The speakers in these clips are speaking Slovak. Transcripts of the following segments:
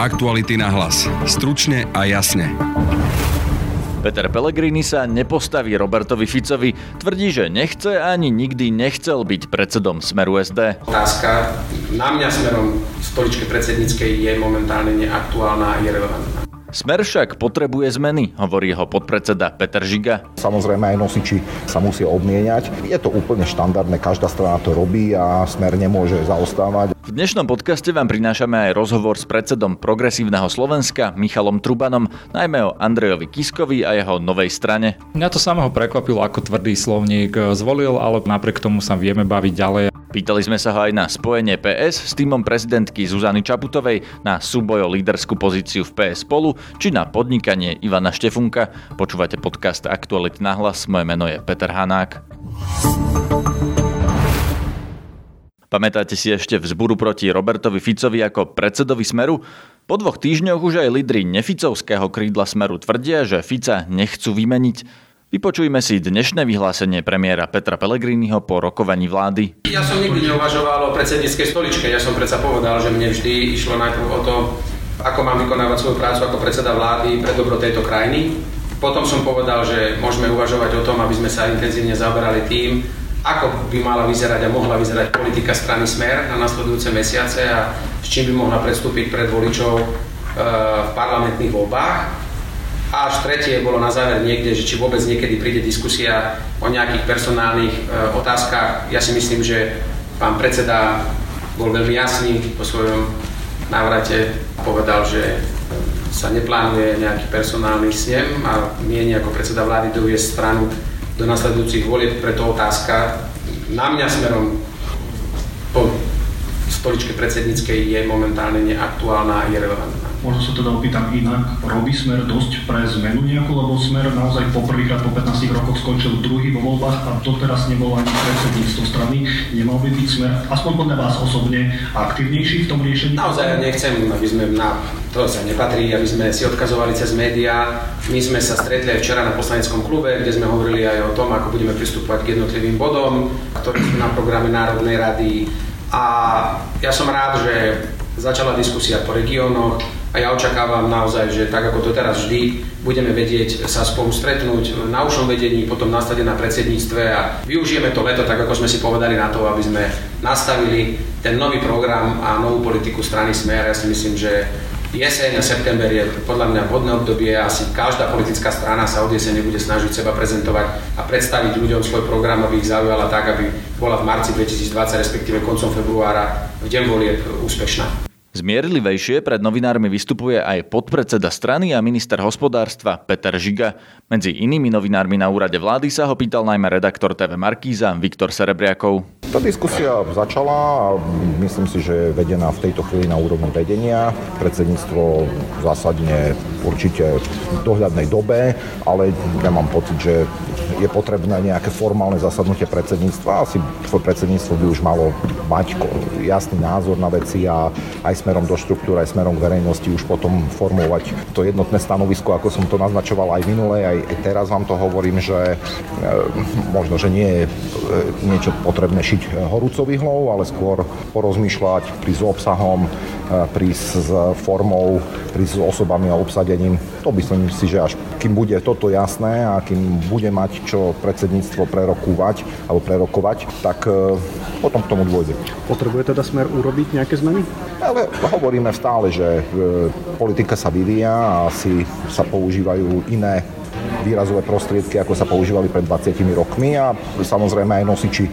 Aktuality na hlas. Stručne a jasne. Peter Pellegrini sa nepostaví Robertovi Ficovi. Tvrdí, že nechce ani nikdy nechcel byť predsedom Smeru SD. Otázka na mňa smerom stoličke predsedníckej je momentálne neaktuálna a irrelevantná. Smer však potrebuje zmeny, hovorí jeho podpredseda Peter Žiga. Samozrejme aj nosiči sa musia obmieniať. Je to úplne štandardné, každá strana to robí a Smer nemôže zaostávať. V dnešnom podcaste vám prinášame aj rozhovor s predsedom Progresívneho Slovenska Michalom Trubanom, najmä o Andrejovi Kiskovi a jeho novej strane. Mňa to samého prekvapilo, ako tvrdý slovník zvolil, ale napriek tomu sa vieme baviť ďalej. Pýtali sme sa ho aj na spojenie PS s týmom prezidentky Zuzany Čaputovej, na súboj o líderskú pozíciu v PS spolu, či na podnikanie Ivana Štefunka. Počúvate podcast Aktuality na hlas, moje meno je Peter Hanák. Pamätáte si ešte vzburu proti Robertovi Ficovi ako predsedovi Smeru? Po dvoch týždňoch už aj lídry neficovského krídla Smeru tvrdia, že Fica nechcú vymeniť. Vypočujme si dnešné vyhlásenie premiéra Petra Pellegriniho po rokovaní vlády. Ja som nikdy neuvažoval o predsedníckej stoličke. Ja som predsa povedal, že mne vždy išlo najprv o to, ako mám vykonávať svoju prácu ako predseda vlády pre dobro tejto krajiny. Potom som povedal, že môžeme uvažovať o tom, aby sme sa intenzívne zaoberali tým, ako by mala vyzerať a mohla vyzerať politika strany Smer na nasledujúce mesiace a s čím by mohla predstúpiť pred voličov eh, v parlamentných voľbách. A až tretie bolo na záver niekde, že či vôbec niekedy príde diskusia o nejakých personálnych e, otázkach. Ja si myslím, že pán predseda bol veľmi jasný po svojom návrate. Povedal, že sa neplánuje nejaký personálny snem a mieni ako predseda vlády doviesť stranu do nasledujúcich volieb, preto otázka na mňa smerom po stoličke predsedníckej je momentálne neaktuálna a irrelevantná. Možno sa teda opýtam inak, robí Smer dosť pre zmenu nejakú, lebo Smer naozaj po prvýkrát po 15 rokoch skončil druhý vo voľbách a doteraz nebol ani predsedníctvo strany. Nemal by byť Smer, aspoň podľa vás osobne, aktívnejší v tom riešení? Naozaj ja nechcem, aby sme na to sa nepatrí, aby sme si odkazovali cez médiá. My sme sa stretli aj včera na poslaneckom klube, kde sme hovorili aj o tom, ako budeme pristupovať k jednotlivým bodom, ktoré sú na programe Národnej rady. A ja som rád, že začala diskusia po regiónoch, a ja očakávam naozaj, že tak ako to teraz vždy, budeme vedieť sa spolu stretnúť na ušom vedení, potom nastade na predsedníctve a využijeme to leto tak, ako sme si povedali na to, aby sme nastavili ten nový program a novú politiku strany Smer. Ja si myslím, že jeseň a september je podľa mňa vhodné obdobie a asi každá politická strana sa od jesene bude snažiť seba prezentovať a predstaviť ľuďom svoj program, aby ich zaujala tak, aby bola v marci 2020, respektíve koncom februára v deň volieb úspešná. Zmierlivejšie pred novinármi vystupuje aj podpredseda strany a minister hospodárstva Peter Žiga. Medzi inými novinármi na úrade vlády sa ho pýtal najmä redaktor TV Markíza Viktor Serebriakov. Tá diskusia začala a myslím si, že je vedená v tejto chvíli na úrovni vedenia. Predsedníctvo zásadne určite v dohľadnej dobe, ale ja mám pocit, že je potrebné nejaké formálne zasadnutie predsedníctva. Asi predsedníctvo by už malo mať jasný názor na veci a aj smerom do štruktúr, aj smerom k verejnosti už potom formovať to jednotné stanovisko, ako som to naznačoval aj minule, aj teraz vám to hovorím, že e, možno, že nie je e, niečo potrebné šiť byť horúcou hlov, ale skôr porozmýšľať, prísť s obsahom, prísť s formou, prísť s osobami a obsadením. To by som si, že až kým bude toto jasné a kým bude mať čo predsedníctvo prerokúvať alebo prerokovať, tak e, potom k tomu dôjde. Potrebuje teda smer urobiť nejaké zmeny? Ale hovoríme stále, že politika sa vyvíja a asi sa používajú iné výrazové prostriedky, ako sa používali pred 20 rokmi a samozrejme aj nosiči e,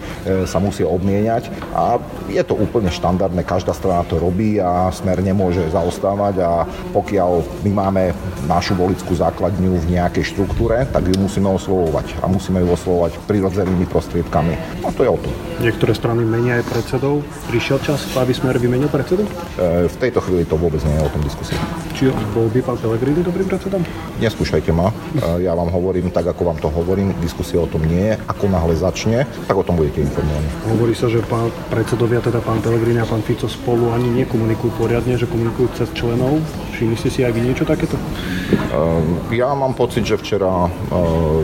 sa musia obmieniať a je to úplne štandardné, každá strana to robí a smer nemôže zaostávať a pokiaľ my máme našu volickú základňu v nejakej štruktúre, tak ju musíme oslovovať a musíme ju oslovovať prirodzenými prostriedkami. A to je o tom. Niektoré strany menia aj predsedov. Prišiel čas, aby smer vymenil predsedu? E, v tejto chvíli to vôbec nie je o tom diskusia. Či bol by pán Pelegrini dobrým predsedom? Neskúšajte ma. E, ja vám hovorím tak, ako vám to hovorím. Diskusia o tom nie je. Ako náhle začne, tak o tom budete informovaní. Hovorí sa, že pán predsedovia, teda pán Pelegrini a pán Fico spolu ani nekomunikujú poriadne, že komunikujú cez členov. Všimli ste si aj vy niečo takéto? E, ja mám pocit, že včera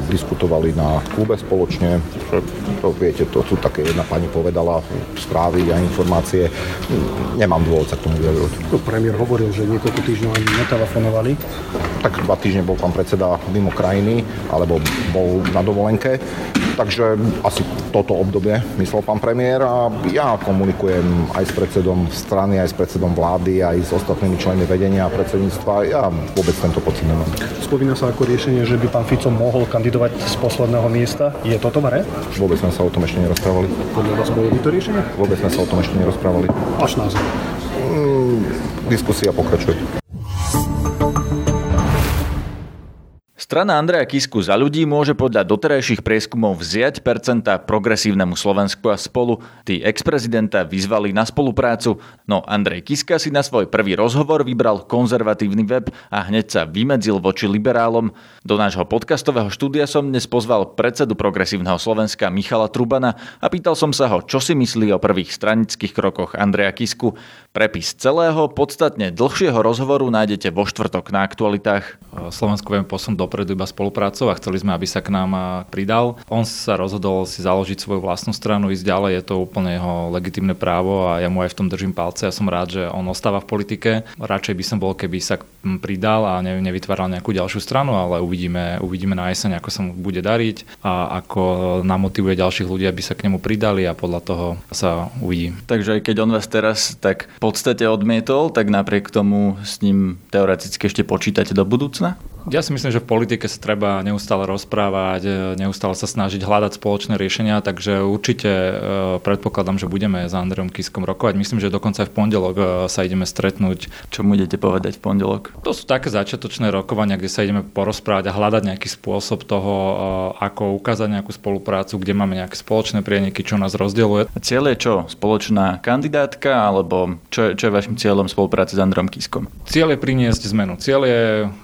diskutovali na klube spoločne. To viete, to sú také jedna pani povedala správy a informácie. Nemám dôvod sa k tomu vyjadrovať. Premiér hovoril, že niekoľko týždňov ani netelefonovali. Tak dva týždne bol pán predseda mimo krajiny, alebo bol na dovolenke. Takže asi toto obdobie myslel pán premiér a ja komunikujem aj s predsedom strany, aj s predsedom vlády, aj s ostatnými členmi vedenia a predsedníctva. Ja vôbec tento pocit nemám. Spomína sa ako riešenie, že by pán Fico mohol kandidovať z posledného miesta. Je toto v Vôbec sme sa o tom ešte nerozprávali. Podľa vás bolo by to riešenie? Vôbec sme sa o tom ešte nerozprávali. Až názor. Mm, diskusia pokračuje. Strana Andreja Kisku za ľudí môže podľa doterajších prieskumov vziať percenta progresívnemu Slovensku a spolu. Tí ex-prezidenta vyzvali na spoluprácu, no Andrej Kiska si na svoj prvý rozhovor vybral konzervatívny web a hneď sa vymedzil voči liberálom. Do nášho podcastového štúdia som dnes pozval predsedu progresívneho Slovenska Michala Trubana a pýtal som sa ho, čo si myslí o prvých stranických krokoch Andreja Kisku. Prepis celého, podstatne dlhšieho rozhovoru nájdete vo štvrtok na aktualitách. Slovensku viem posun dopredu dopredu iba spolupracou a chceli sme, aby sa k nám pridal. On sa rozhodol si založiť svoju vlastnú stranu, ísť ďalej, je to úplne jeho legitimné právo a ja mu aj v tom držím palce. Ja som rád, že on ostáva v politike. Radšej by som bol, keby sa pridal a nevytváral nejakú ďalšiu stranu, ale uvidíme, uvidíme na jeseň, ako sa mu bude dariť a ako namotivuje ďalších ľudí, aby sa k nemu pridali a podľa toho sa uvidí. Takže aj keď on vás teraz tak v podstate odmietol, tak napriek tomu s ním teoreticky ešte počítate do budúcna? Ja si myslím, že v politike sa treba neustále rozprávať, e, neustále sa snažiť hľadať spoločné riešenia, takže určite e, predpokladám, že budeme s Andrejom Kiskom rokovať. Myslím, že dokonca aj v pondelok e, sa ideme stretnúť. Čo mu idete povedať v pondelok? To sú také začiatočné rokovania, kde sa ideme porozprávať a hľadať nejaký spôsob toho, ako ukázať nejakú spoluprácu, kde máme nejaké spoločné prieniky, čo nás rozdeľuje. A cieľ je čo? Spoločná kandidátka alebo čo je, čo je vašim cieľom spolupráce s Androm Kiskom? Cieľ je priniesť zmenu. Cieľ je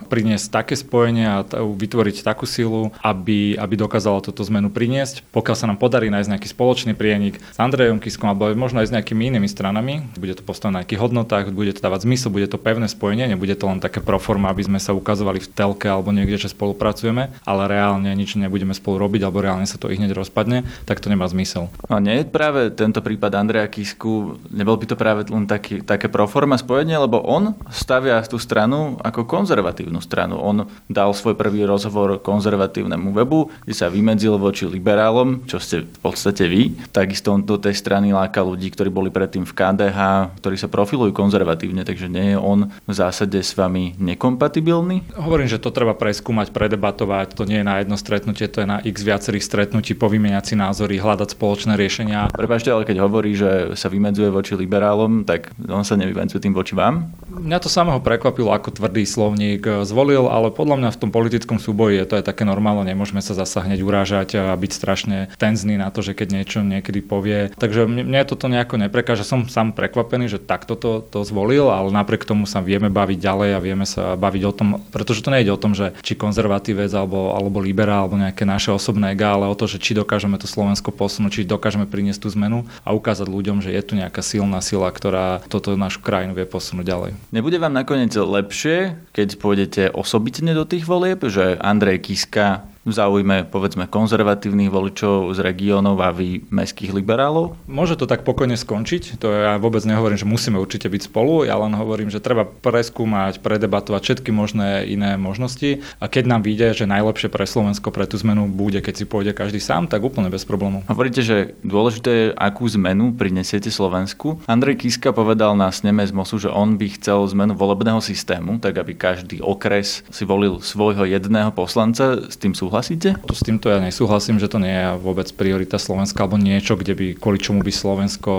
priniesť tak také spojenie a t- vytvoriť takú silu, aby, aby dokázala túto zmenu priniesť. Pokiaľ sa nám podarí nájsť nejaký spoločný prienik s Andrejom Kiskom alebo možno aj s nejakými inými stranami, bude to postavené na nejakých hodnotách, bude to dávať zmysel, bude to pevné spojenie, nebude to len také proforma, aby sme sa ukazovali v telke alebo niekde, že spolupracujeme, ale reálne nič nebudeme spolu robiť alebo reálne sa to ich hneď rozpadne, tak to nemá zmysel. A nie je práve tento prípad Andreja Kisku, nebol by to práve len taký, také proforma spojenie, lebo on stavia tú stranu ako konzervatívnu stranu. On dal svoj prvý rozhovor konzervatívnemu webu, kde sa vymedzil voči liberálom, čo ste v podstate vy. Takisto on do tej strany láka ľudí, ktorí boli predtým v KDH, ktorí sa profilujú konzervatívne, takže nie je on v zásade s vami nekompatibilný? Hovorím, že to treba preskúmať, predebatovať, to nie je na jedno stretnutie, to je na x viacerých stretnutí, povymieňať si názory, hľadať spoločné riešenia. Prepašte, ale keď hovorí, že sa vymedzuje voči liberálom, tak on sa nevymedzuje tým voči vám? Mňa to samého prekvapilo, ako tvrdý slovník zvolil, ale ale podľa mňa v tom politickom súboji je to aj také normálne, nemôžeme sa zasa hneď urážať a byť strašne tenzný na to, že keď niečo niekedy povie. Takže mne, toto nejako neprekáža, som sám prekvapený, že takto to, to zvolil, ale napriek tomu sa vieme baviť ďalej a vieme sa baviť o tom, pretože to nejde o tom, že či konzervatívec alebo, alebo liberál alebo nejaké naše osobné ega, ale o to, že či dokážeme to Slovensko posunúť, či dokážeme priniesť tú zmenu a ukázať ľuďom, že je tu nejaká silná sila, ktorá toto našu krajinu vie posunúť ďalej. Nebude vám nakoniec lepšie, keď pôjdete osobitne osobitne do tých volieb, že Andrej Kiska v záujme povedzme konzervatívnych voličov z regiónov a vy mestských liberálov? Môže to tak pokojne skončiť, to ja vôbec nehovorím, že musíme určite byť spolu, ja len hovorím, že treba preskúmať, predebatovať všetky možné iné možnosti a keď nám vyjde, že najlepšie pre Slovensko pre tú zmenu bude, keď si pôjde každý sám, tak úplne bez problémov. Hovoríte, že dôležité je, akú zmenu prinesiete Slovensku. Andrej Kiska povedal na sneme z MOSu, že on by chcel zmenu volebného systému, tak aby každý okres si volil svojho jedného poslanca, s tým súhlasí súhlasíte? S týmto ja nesúhlasím, že to nie je vôbec priorita Slovenska alebo niečo, kde by, kvôli čomu by Slovensko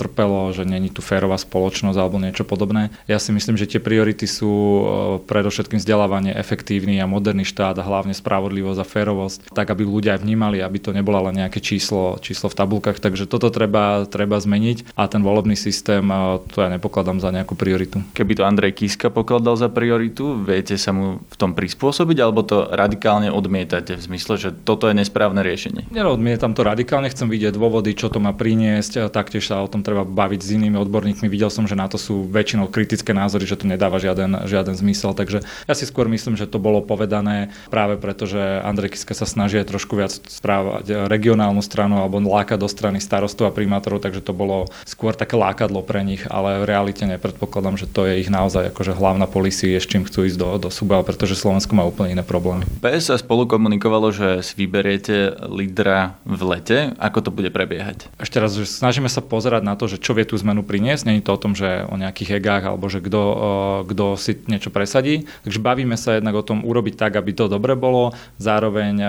trpelo, že není tu férová spoločnosť alebo niečo podobné. Ja si myslím, že tie priority sú e, predovšetkým vzdelávanie, efektívny a moderný štát a hlavne spravodlivosť a férovosť, tak aby ľudia vnímali, aby to nebolo len nejaké číslo, číslo v tabulkách. Takže toto treba, treba zmeniť a ten volebný systém e, to ja nepokladám za nejakú prioritu. Keby to Andrej Kiska pokladal za prioritu, viete sa mu v tom prispôsobiť alebo to radikálne odmieta odmietate v zmysle, že toto je nesprávne riešenie? Neodmietam to radikálne, chcem vidieť dôvody, čo to má priniesť, taktiež sa o tom treba baviť s inými odborníkmi. Videl som, že na to sú väčšinou kritické názory, že to nedáva žiaden, žiaden zmysel, takže ja si skôr myslím, že to bolo povedané práve preto, že Andrej Kiska sa snaží trošku viac správať regionálnu stranu alebo lákať do strany starostov a primátorov, takže to bolo skôr také lákadlo pre nich, ale v realite nepredpokladám, že to je ich naozaj akože hlavná policia, s čím chcú ísť do, do súboja, pretože Slovensko má úplne iné problémy. PS sa spolu komunikovalo, že si vyberiete lídra v lete. Ako to bude prebiehať? Ešte raz, že snažíme sa pozerať na to, že čo vie tú zmenu priniesť. Není to o tom, že o nejakých egách alebo že kto si niečo presadí. Takže bavíme sa jednak o tom urobiť tak, aby to dobre bolo. Zároveň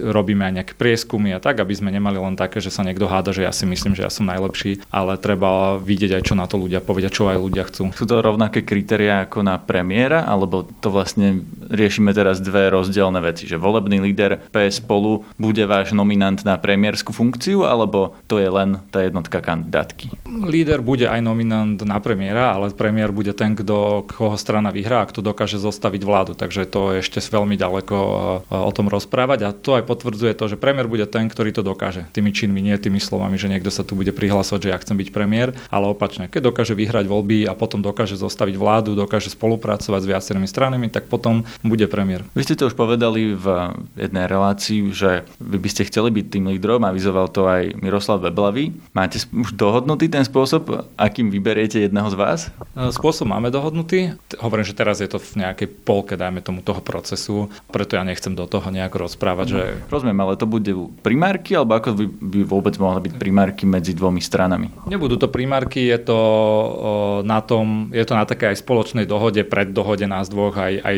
robíme aj nejaké prieskumy a tak, aby sme nemali len také, že sa niekto háda, že ja si myslím, že ja som najlepší, ale treba vidieť aj, čo na to ľudia povedia, čo aj ľudia chcú. Sú to rovnaké kritériá ako na premiéra, alebo to vlastne riešime teraz dve rozdielne veci, že volebný líder PS spolu bude váš nominant na premiérskú funkciu, alebo to je len tá jednotka kandidátky? Líder bude aj nominant na premiéra, ale premiér bude ten, kto, koho strana vyhrá a kto dokáže zostaviť vládu. Takže to je ešte veľmi ďaleko e, o tom rozprávať a to aj potvrdzuje to, že premiér bude ten, ktorý to dokáže. Tými činmi, nie tými slovami, že niekto sa tu bude prihlasovať, že ja chcem byť premiér, ale opačne. Keď dokáže vyhrať voľby a potom dokáže zostaviť vládu, dokáže spolupracovať s viacerými stranami, tak potom bude premiér. Vy ste to už povedali v jednej relácii, že vy by ste chceli byť tým lídrom, avizoval to aj Miroslav Beblavý. Máte už dohodnutý ten spôsob, akým vyberiete jedného z vás? E, spôsob máme dohodnutý. Hovorím, že teraz je to v nejakej polke, dajme tomu, toho procesu, preto ja nechcem do toho nejako rozprávať. No, že... Rozumiem, ale to bude primárky, alebo ako by, by vôbec mohli byť primárky medzi dvomi stranami? Nebudú to primárky, je to na tom, je to na také aj spoločnej dohode, pred dohode nás dvoch, aj, aj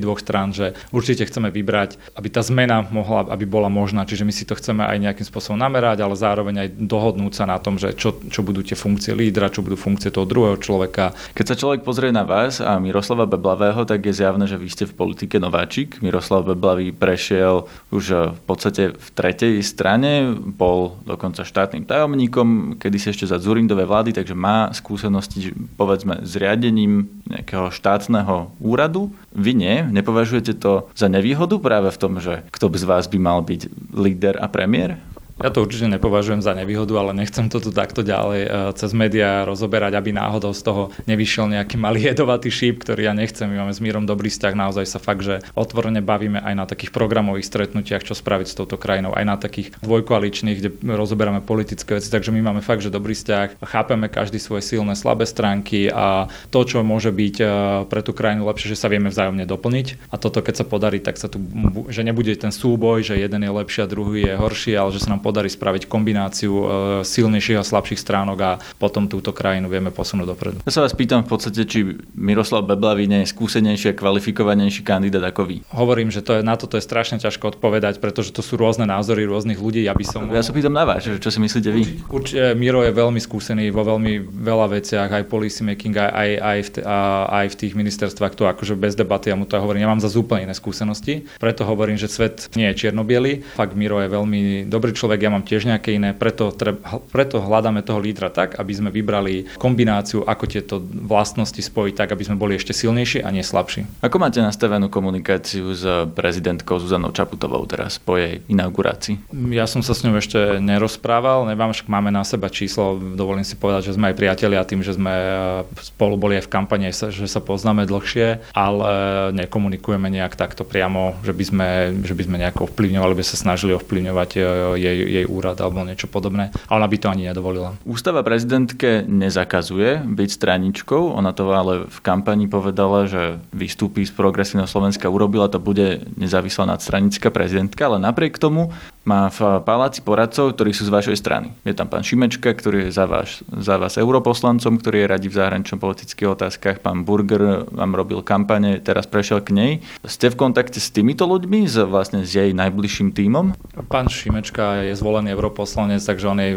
obidvoch strán, že určite chceme vybrať, aby tá zmena mohla, aby bola možná. Čiže my si to chceme aj nejakým spôsobom namerať, ale zároveň aj dohodnúť sa na tom, že čo, čo budú tie funkcie lídra, čo budú funkcie toho druhého človeka. Keď sa človek pozrie na vás a Miroslava Beblavého, tak je zjavné, že vy ste v politike nováčik. Miroslav Beblavý prešiel už v podstate v tretej strane, bol dokonca štátnym tajomníkom, kedy si ešte za Zurindové vlády, takže má skúsenosti povedzme s riadením nejakého štátneho úradu. Vy nie? Nepovažujete to za nevýhodu práve v tom, že kto z vás by mal byť líder a premiér? Ja to určite nepovažujem za nevýhodu, ale nechcem to tu takto ďalej eh, cez médiá rozoberať, aby náhodou z toho nevyšiel nejaký malý jedovatý šíp, ktorý ja nechcem. My máme s Mírom dobrý vzťah, naozaj sa fakt, že otvorene bavíme aj na takých programových stretnutiach, čo spraviť s touto krajinou, aj na takých dvojkoaličných, kde rozoberáme politické veci. Takže my máme fakt, že dobrý vzťah, chápeme každý svoje silné, slabé stránky a to, čo môže byť eh, pre tú krajinu lepšie, že sa vieme vzájomne doplniť. A toto, keď sa podarí, tak sa tu, že nebude ten súboj, že jeden je lepší a druhý je horší, ale že sa nám podarí spraviť kombináciu e, silnejších a slabších stránok a potom túto krajinu vieme posunúť dopredu. Ja sa vás pýtam v podstate, či Miroslav Beblavý nie je skúsenejší a kvalifikovanejší kandidát ako vy. Hovorím, že to je, na toto je strašne ťažko odpovedať, pretože to sú rôzne názory rôznych ľudí. Ja, by som... ja sa pýtam na vás, čo si myslíte vy? Určite Miro je veľmi skúsený vo veľmi veľa veciach, aj policy making, aj, aj, aj, v, t- aj v tých ministerstvách, to akože bez debaty, ja mu to hovorím, ja mám za úplne iné skúsenosti, preto hovorím, že svet nie je čierno Fakt Miro je veľmi dobrý človek, tak ja mám tiež nejaké iné, preto, treb, preto hľadáme toho lídra tak, aby sme vybrali kombináciu, ako tieto vlastnosti spojiť tak, aby sme boli ešte silnejší a nie slabší. Ako máte nastavenú komunikáciu s prezidentkou Zuzanou Čaputovou teraz po jej inaugurácii? Ja som sa s ňou ešte nerozprával, neviem, však máme na seba číslo, dovolím si povedať, že sme aj priatelia tým, že sme e, spolu boli aj v kampane, že sa poznáme dlhšie, ale nekomunikujeme nejak takto priamo, že by sme, že by sme nejako ovplyvňovali, by sa snažili ovplyvňovať e, jej jej úrad alebo niečo podobné, ale ona by to ani nedovolila. Ústava prezidentke nezakazuje byť straničkou, ona to ale v kampani povedala, že vystúpi z progresívneho Slovenska, urobila to, bude nezávislá nadstranická prezidentka, ale napriek tomu má v paláci poradcov, ktorí sú z vašej strany. Je tam pán Šimečka, ktorý je za vás, za vás europoslancom, ktorý je radi v zahraničnom politických otázkach. Pán Burger vám robil kampane, teraz prešiel k nej. Ste v kontakte s týmito ľuďmi, s, vlastne s jej najbližším tímom? Pán Šimečka je je zvolený europoslanec, takže on, je,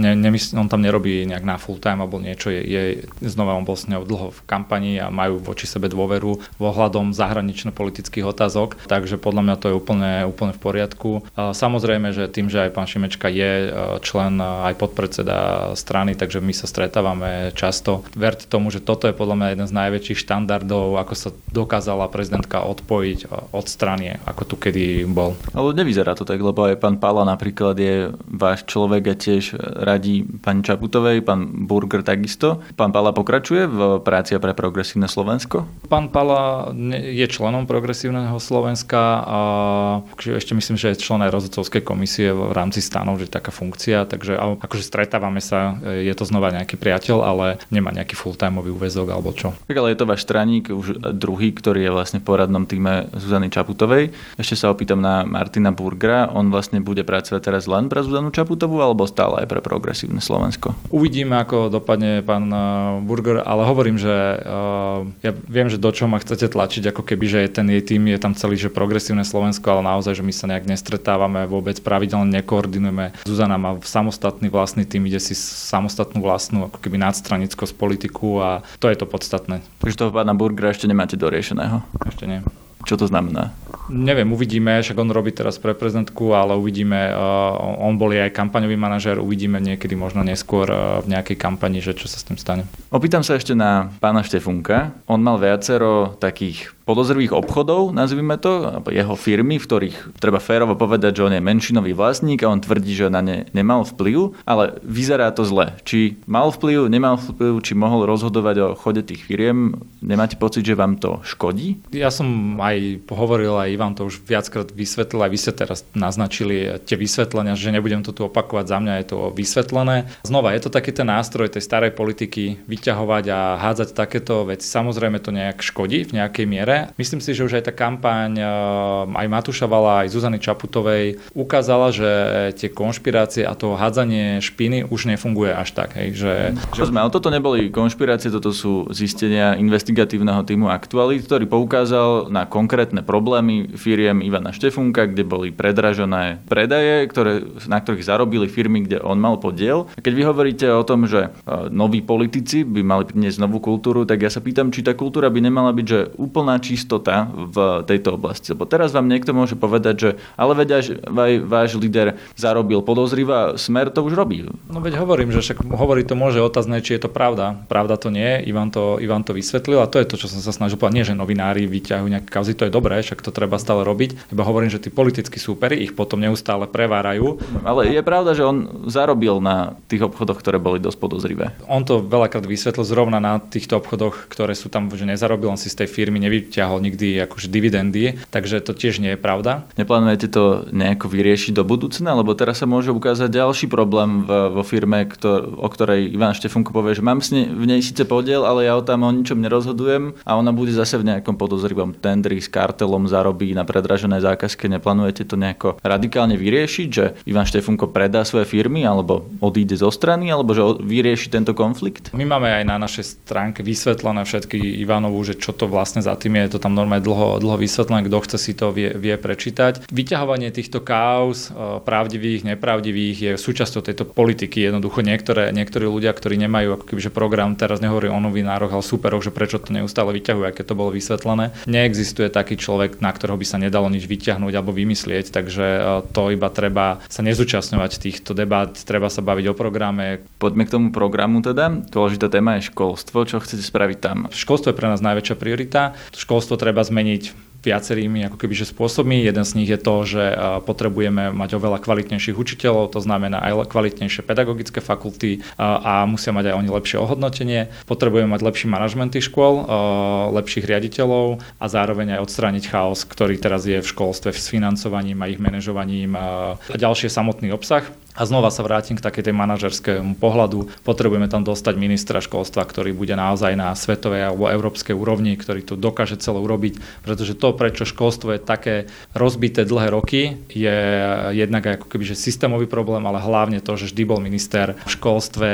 ne, nemysl, on tam nerobí nejak na full time alebo niečo. Je, je, znova on bol s ňou dlho v kampani a majú voči sebe dôveru ohľadom zahranično-politických otázok, takže podľa mňa to je úplne, úplne v poriadku. Samozrejme, že tým, že aj pán Šimečka je člen aj podpredseda strany, takže my sa stretávame často. Verte tomu, že toto je podľa mňa jeden z najväčších štandardov, ako sa dokázala prezidentka odpojiť od strany, ako tu kedy bol. Ale nevyzerá to tak, lebo aj pán Pala napríklad je váš človek a tiež radí pani Čaputovej, pán Burger takisto. Pán Pala pokračuje v práci pre progresívne Slovensko? Pán Pala je členom progresívneho Slovenska a ešte myslím, že je člen aj rozhodcovskej komisie v rámci stanov, že taká funkcia, takže akože stretávame sa, je to znova nejaký priateľ, ale nemá nejaký full-timeový úvezok alebo čo. Tak ale je to váš straník, už druhý, ktorý je vlastne v poradnom týme Zuzany Čaputovej. Ešte sa opýtam na Martina Burgera. On vlastne bude pracovať teraz len pre Zuzanu Čaputovú alebo stále aj pre progresívne Slovensko? Uvidíme, ako dopadne pán eh, Burger, ale hovorím, že uh, ja viem, že do čoho ma chcete tlačiť, ako keby, že ten jej tým je tam celý, že progresívne Slovensko, ale naozaj, že my sa nejak nestretávame vôbec, pravidelne nekoordinujeme. Zuzana má samostatný vlastný tým, ide si samostatnú vlastnú ako keby nadstranickosť politiku a to je to podstatné. Takže toho pána Burgera ešte nemáte doriešeného? Ešte nie. Čo to znamená? Neviem, uvidíme, však on robí teraz pre prezidentku, ale uvidíme, uh, on bol aj kampaňový manažer, uvidíme niekedy možno neskôr uh, v nejakej kampani, že čo sa s tým stane. Opýtam sa ešte na pána Štefunka. On mal viacero takých podozrivých obchodov, nazvime to, alebo jeho firmy, v ktorých treba férovo povedať, že on je menšinový vlastník a on tvrdí, že na ne nemal vplyv, ale vyzerá to zle. Či mal vplyv, nemal vplyv, či mohol rozhodovať o chode tých firiem, nemáte pocit, že vám to škodí? Ja som aj hovoril, aj Ivan to už viackrát vysvetlil, aj vy ste teraz naznačili tie vysvetlenia, že nebudem to tu opakovať, za mňa je to vysvetlené. Znova, je to taký ten nástroj tej starej politiky vyťahovať a hádzať takéto veci. Samozrejme to nejak škodí v nejakej miere, Myslím si, že už aj tá kampaň eh, aj Matúša Vala, aj Zuzany Čaputovej ukázala, že tie konšpirácie a to hádzanie špiny už nefunguje až tak. Hej, že, že... Sme, ale toto neboli konšpirácie, toto sú zistenia investigatívneho týmu Aktualit, ktorý poukázal na konkrétne problémy firiem Ivana Štefunka, kde boli predražené predaje, ktoré, na ktorých zarobili firmy, kde on mal podiel. A keď vy hovoríte o tom, že eh, noví politici by mali priniesť novú kultúru, tak ja sa pýtam, či tá kultúra by nemala byť, že úplná čistota v tejto oblasti. Lebo teraz vám niekto môže povedať, že ale veď aj, aj váš líder zarobil podozriva, smer to už robí. No veď hovorím, že však hovorí to môže otázne, či je to pravda. Pravda to nie, Ivan to, Ivan to vysvetlil a to je to, čo som sa snažil povedať. Nie, že novinári vyťahujú nejaké kauzy, to je dobré, však to treba stále robiť. Iba hovorím, že tí politickí súperi ich potom neustále prevárajú. Ale je pravda, že on zarobil na tých obchodoch, ktoré boli dosť podozrivé. On to veľakrát vysvetlil zrovna na týchto obchodoch, ktoré sú tam, že nezarobil, on si z tej firmy nevyťahol nevyťahol nikdy akože dividendy, takže to tiež nie je pravda. Neplánujete to nejako vyriešiť do budúcna, lebo teraz sa môže ukázať ďalší problém v, vo firme, ktor- o ktorej Ivan Štefunko povie, že mám ne, v nej síce podiel, ale ja o tam o ničom nerozhodujem a ona bude zase v nejakom podozrivom tendri s kartelom zarobí na predražené zákazky. Neplánujete to nejako radikálne vyriešiť, že Ivan Štefunko predá svoje firmy alebo odíde zo strany, alebo že vyrieši tento konflikt? My máme aj na našej stránke vysvetlené všetky Ivanovu, že čo to vlastne za tým je je to tam normálne dlho, dlho vysvetlené, kto chce si to vie, vie prečítať. Vyťahovanie týchto kauz, e, pravdivých, nepravdivých, je súčasťou tejto politiky. Jednoducho niektoré, niektorí ľudia, ktorí nemajú ako kebyže program, teraz nehovorí o novinároch, ale superoch, že prečo to neustále vyťahujú, aké to bolo vysvetlené. Neexistuje taký človek, na ktorého by sa nedalo nič vyťahnuť alebo vymyslieť, takže e, to iba treba sa nezúčastňovať týchto debát, treba sa baviť o programe. Poďme k tomu programu teda. Dôležitá téma je školstvo. Čo chcete spraviť tam? Školstvo je pre nás najväčšia priorita. Školstvo treba zmeniť viacerými ako kebyže spôsobmi. Jeden z nich je to, že potrebujeme mať oveľa kvalitnejších učiteľov, to znamená aj kvalitnejšie pedagogické fakulty a musia mať aj oni lepšie ohodnotenie. Potrebujeme mať lepší manažment tých škôl, lepších riaditeľov a zároveň aj odstrániť chaos, ktorý teraz je v školstve s financovaním a ich manažovaním a ďalšie samotný obsah. A znova sa vrátim k takej tej manažerskému pohľadu. Potrebujeme tam dostať ministra školstva, ktorý bude naozaj na svetovej alebo európskej úrovni, ktorý to dokáže celé urobiť, pretože to, prečo školstvo je také rozbité dlhé roky, je jednak ako keby že systémový problém, ale hlavne to, že vždy bol minister v školstve,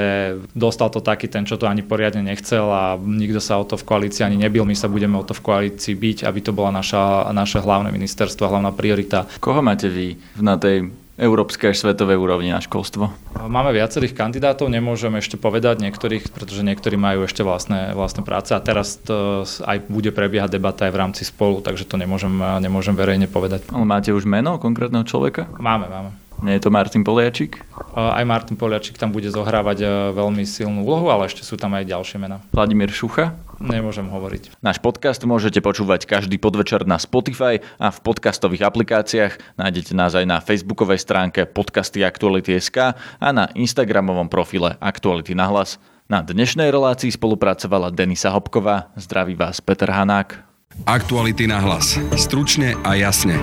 dostal to taký ten, čo to ani poriadne nechcel a nikto sa o to v koalícii ani nebil. My sa budeme o to v koalícii byť, aby to bola naša, naše hlavné ministerstvo, hlavná priorita. Koho máte vy na tej európskej až svetovej úrovni na školstvo? Máme viacerých kandidátov, nemôžem ešte povedať niektorých, pretože niektorí majú ešte vlastné, vlastné práce a teraz to aj bude prebiehať debata aj v rámci spolu, takže to nemôžem, nemôžem verejne povedať. Ale máte už meno konkrétneho človeka? Máme, máme. Nie je to Martin Poliačik? Aj Martin Poliačik tam bude zohrávať e, veľmi silnú úlohu, ale ešte sú tam aj ďalšie mená. Vladimír Šucha? Nemôžem hovoriť. Náš podcast môžete počúvať každý podvečer na Spotify a v podcastových aplikáciách. Nájdete nás aj na facebookovej stránke podcasty Aktuality.sk a na instagramovom profile Aktuality na hlas. Na dnešnej relácii spolupracovala Denisa Hopková. Zdraví vás Peter Hanák. Aktuality na hlas. Stručne a jasne.